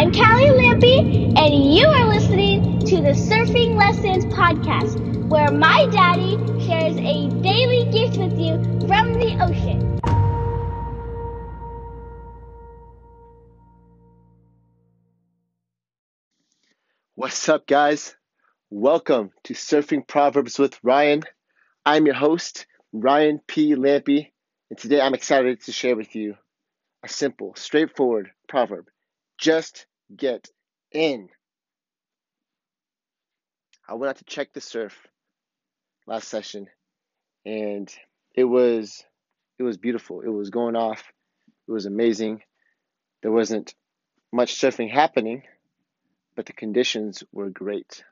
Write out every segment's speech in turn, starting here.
I'm Callie Lampy, and you are listening to the Surfing Lessons Podcast, where my daddy shares a daily gift with you from the ocean. What's up, guys? Welcome to Surfing Proverbs with Ryan. I'm your host, Ryan P. Lampy, and today I'm excited to share with you a simple, straightforward proverb just get in. I went out to check the surf last session and it was it was beautiful. It was going off. It was amazing. There wasn't much surfing happening, but the conditions were great.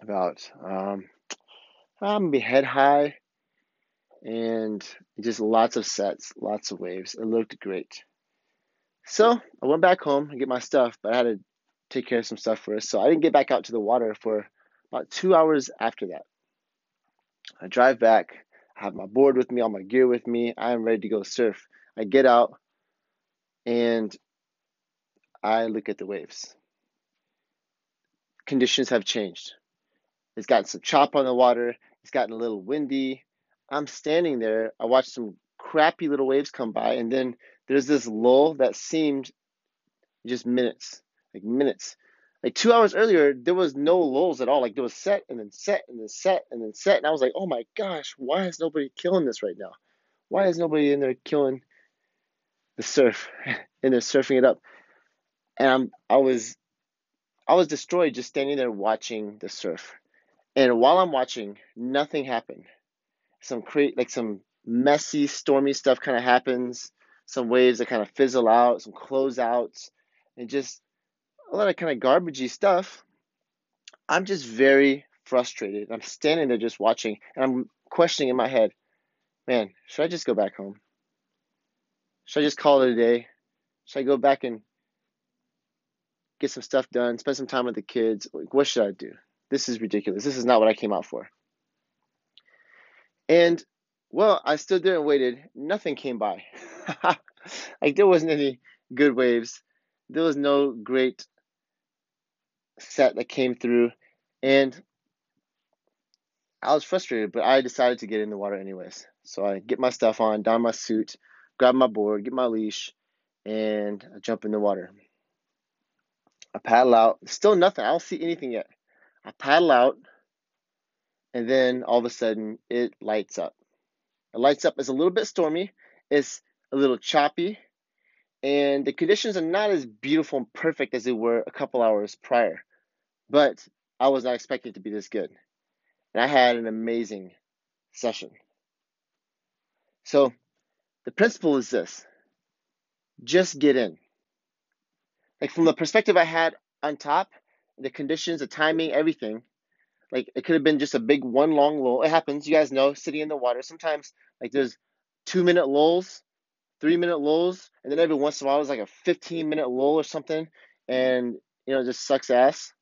About um, I'm be head high, and just lots of sets, lots of waves. It looked great. So I went back home and get my stuff, but I had to take care of some stuff first. So I didn't get back out to the water for about two hours after that. I drive back, I have my board with me, all my gear with me. I am ready to go surf. I get out and I look at the waves. Conditions have changed. It's gotten some chop on the water, it's gotten a little windy. I'm standing there, I watch some crappy little waves come by, and then there's this lull that seemed just minutes, like minutes. Like two hours earlier, there was no lulls at all. Like there was set and then set and then set and then set. And I was like, oh my gosh, why is nobody killing this right now? Why is nobody in there killing the surf and they're surfing it up? And I'm, I was I was destroyed just standing there watching the surf. And while I'm watching, nothing happened. Some create like some messy, stormy stuff kind of happens some waves that kind of fizzle out, some closeouts, and just a lot of kind of garbagey stuff. I'm just very frustrated. I'm standing there just watching, and I'm questioning in my head, man, should I just go back home? Should I just call it a day? Should I go back and get some stuff done, spend some time with the kids? Like, what should I do? This is ridiculous. This is not what I came out for. And well, I stood there and waited. Nothing came by. like there wasn't any good waves. There was no great set that came through, and I was frustrated. But I decided to get in the water anyways. So I get my stuff on, don my suit, grab my board, get my leash, and I jump in the water. I paddle out. Still nothing. I don't see anything yet. I paddle out, and then all of a sudden it lights up. It lights up. It's a little bit stormy. It's a little choppy. And the conditions are not as beautiful and perfect as they were a couple hours prior. But I was not expecting it to be this good. And I had an amazing session. So the principle is this just get in. Like from the perspective I had on top, the conditions, the timing, everything, like it could have been just a big one long lull. It happens, you guys know, sitting in the water. Sometimes like there's two minute lulls, three minute lulls, and then every once in a while there's like a 15 minute lull or something, and you know, it just sucks ass.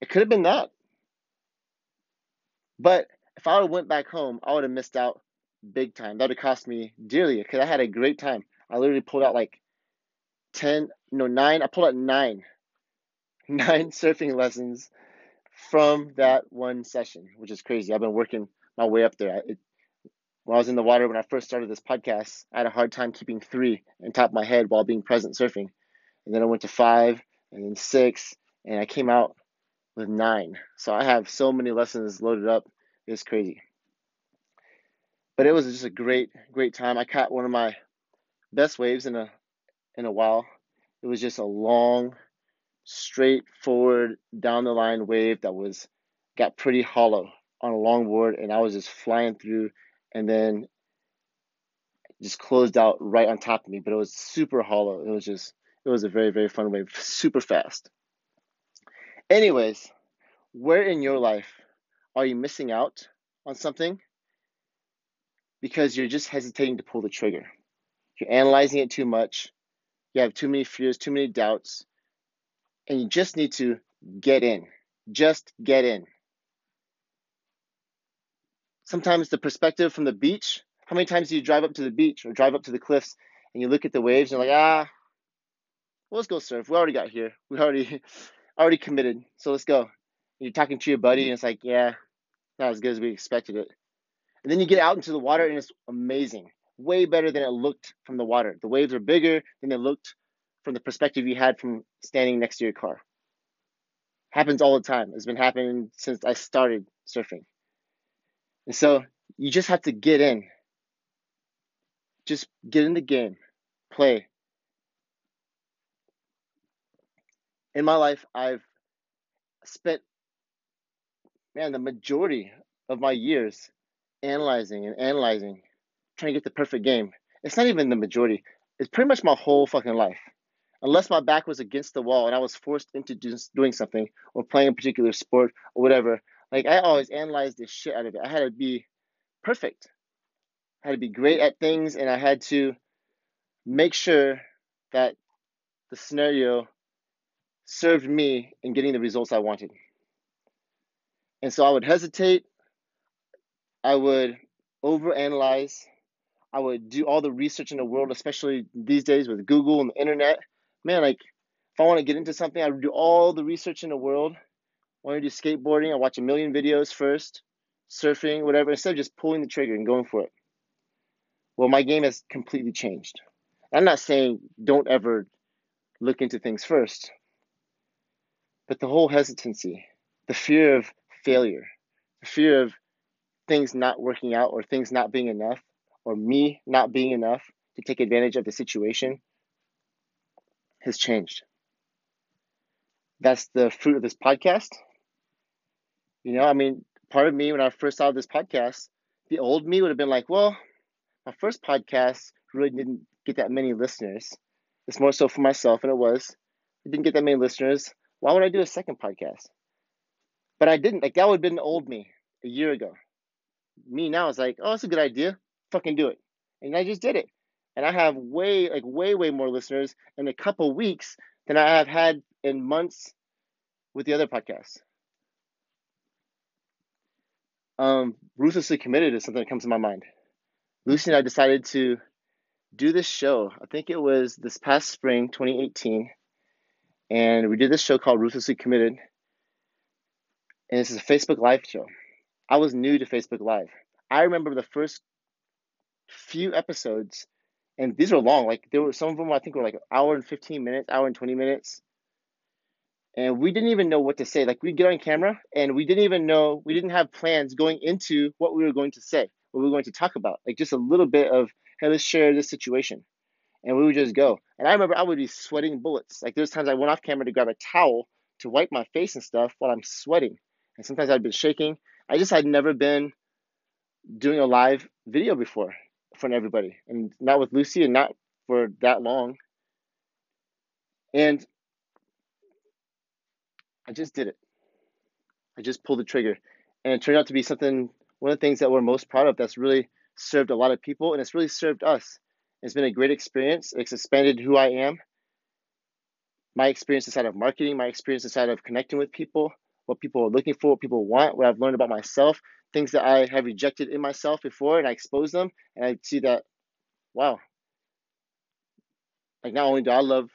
It could have been that. But if I would have went back home, I would have missed out big time. That would have cost me dearly because I had a great time. I literally pulled out like 10, no, nine. I pulled out nine, nine surfing lessons from that one session, which is crazy. I've been working my way up there. It, when I was in the water when I first started this podcast, I had a hard time keeping three on top of my head while being present surfing. And then I went to five and then six, and I came out with nine. So I have so many lessons loaded up. It's crazy. But it was just a great, great time. I caught one of my best waves in a in a while. It was just a long, straightforward down the line wave that was got pretty hollow on a longboard and I was just flying through and then just closed out right on top of me, but it was super hollow. It was just it was a very very fun wave, super fast. Anyways, where in your life are you missing out on something because you're just hesitating to pull the trigger? You're analyzing it too much. You have too many fears, too many doubts, and you just need to get in. Just get in. Sometimes the perspective from the beach, how many times do you drive up to the beach or drive up to the cliffs and you look at the waves and you're like, ah, well, let's go surf. We already got here. We already already committed. So let's go. And you're talking to your buddy, and it's like, yeah, not as good as we expected it. And then you get out into the water, and it's amazing. Way better than it looked from the water. The waves are bigger than they looked from the perspective you had from standing next to your car. Happens all the time. It's been happening since I started surfing. And so you just have to get in. Just get in the game, play. In my life, I've spent, man, the majority of my years analyzing and analyzing, trying to get the perfect game. It's not even the majority, it's pretty much my whole fucking life. Unless my back was against the wall and I was forced into doing something or playing a particular sport or whatever, like I always analyzed the shit out of it. I had to be perfect. I had to be great at things and I had to make sure that the scenario served me in getting the results I wanted. And so I would hesitate, I would overanalyze, I would do all the research in the world, especially these days with Google and the internet. Man, like if I want to get into something, I would do all the research in the world. Want to do skateboarding, I watch a million videos first, surfing, whatever, instead of just pulling the trigger and going for it. Well, my game has completely changed. I'm not saying don't ever look into things first, but the whole hesitancy, the fear of failure, the fear of things not working out or things not being enough or me not being enough to take advantage of the situation has changed. That's the fruit of this podcast. You know, I mean, part of me when I first saw this podcast, the old me would have been like, well, my first podcast really didn't get that many listeners. It's more so for myself, and it was. It didn't get that many listeners. Why would I do a second podcast? But I didn't. Like that would have been the old me a year ago. Me now is like, oh, that's a good idea. Fucking do it. And I just did it. And I have way, like way, way more listeners in a couple weeks than I have had in months with the other podcasts. Um, ruthlessly committed is something that comes to my mind. Lucy and I decided to do this show. I think it was this past spring, 2018, and we did this show called Ruthlessly Committed. And this is a Facebook Live show. I was new to Facebook Live. I remember the first few episodes, and these are long. Like there were some of them I think were like an hour and 15 minutes, hour and 20 minutes and we didn't even know what to say. Like we'd get on camera and we didn't even know, we didn't have plans going into what we were going to say, what we were going to talk about. Like just a little bit of, hey, let's share this situation. And we would just go. And I remember I would be sweating bullets. Like there's times I went off camera to grab a towel to wipe my face and stuff while I'm sweating. And sometimes I'd been shaking. I just had never been doing a live video before in front of everybody. And not with Lucy and not for that long. And I just did it. I just pulled the trigger. And it turned out to be something, one of the things that we're most proud of that's really served a lot of people and it's really served us. It's been a great experience. It's expanded who I am. My experience inside of marketing, my experience inside of connecting with people, what people are looking for, what people want, what I've learned about myself, things that I have rejected in myself before, and I expose them, and I see that, wow. Like, not only do I love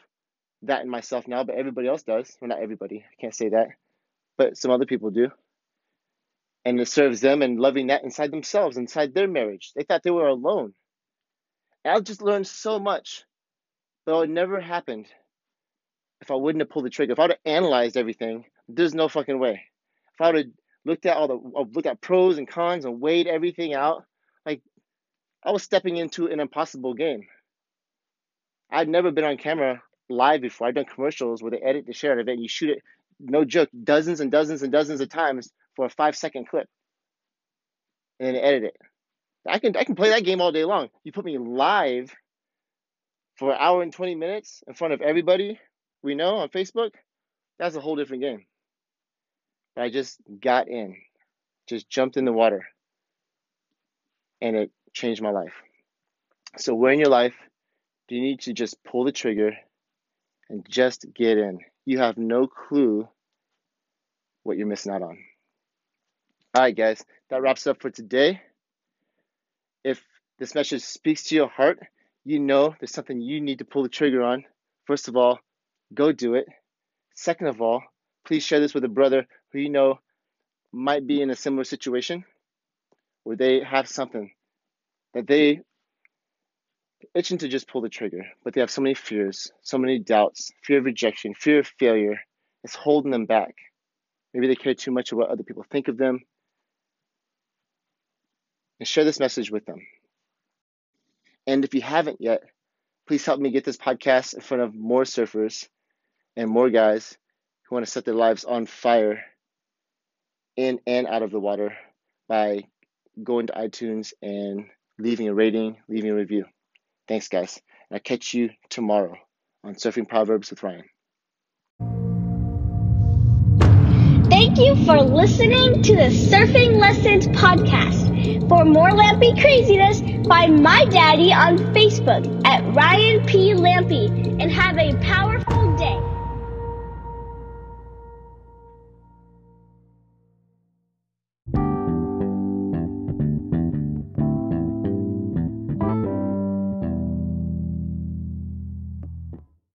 that in myself now, but everybody else does. Well, not everybody, I can't say that, but some other people do. And it serves them and loving that inside themselves, inside their marriage. They thought they were alone. And I just learned so much, but it never happened if I wouldn't have pulled the trigger. If I would have analyzed everything, there's no fucking way. If I would have looked at all the, uh, looked at pros and cons and weighed everything out, like I was stepping into an impossible game. I'd never been on camera live before. I've done commercials where they edit the of it and you shoot it, no joke, dozens and dozens and dozens of times for a five second clip. And then edit it. I can I can play that game all day long. You put me live for an hour and 20 minutes in front of everybody we know on Facebook, that's a whole different game. But I just got in, just jumped in the water, and it changed my life. So, where in your life do you need to just pull the trigger and just get in. You have no clue what you're missing out on. All right, guys, that wraps up for today. If this message speaks to your heart, you know there's something you need to pull the trigger on. First of all, go do it. Second of all, please share this with a brother who you know might be in a similar situation where they have something that they itching to just pull the trigger, but they have so many fears, so many doubts, fear of rejection, fear of failure. It's holding them back. Maybe they care too much of what other people think of them. And share this message with them. And if you haven't yet, please help me get this podcast in front of more surfers and more guys who want to set their lives on fire in and out of the water by going to iTunes and leaving a rating, leaving a review. Thanks, guys. And I'll catch you tomorrow on Surfing Proverbs with Ryan. Thank you for listening to the Surfing Lessons podcast. For more Lampy craziness, find my daddy on Facebook at Ryan P. Lampy and have a powerful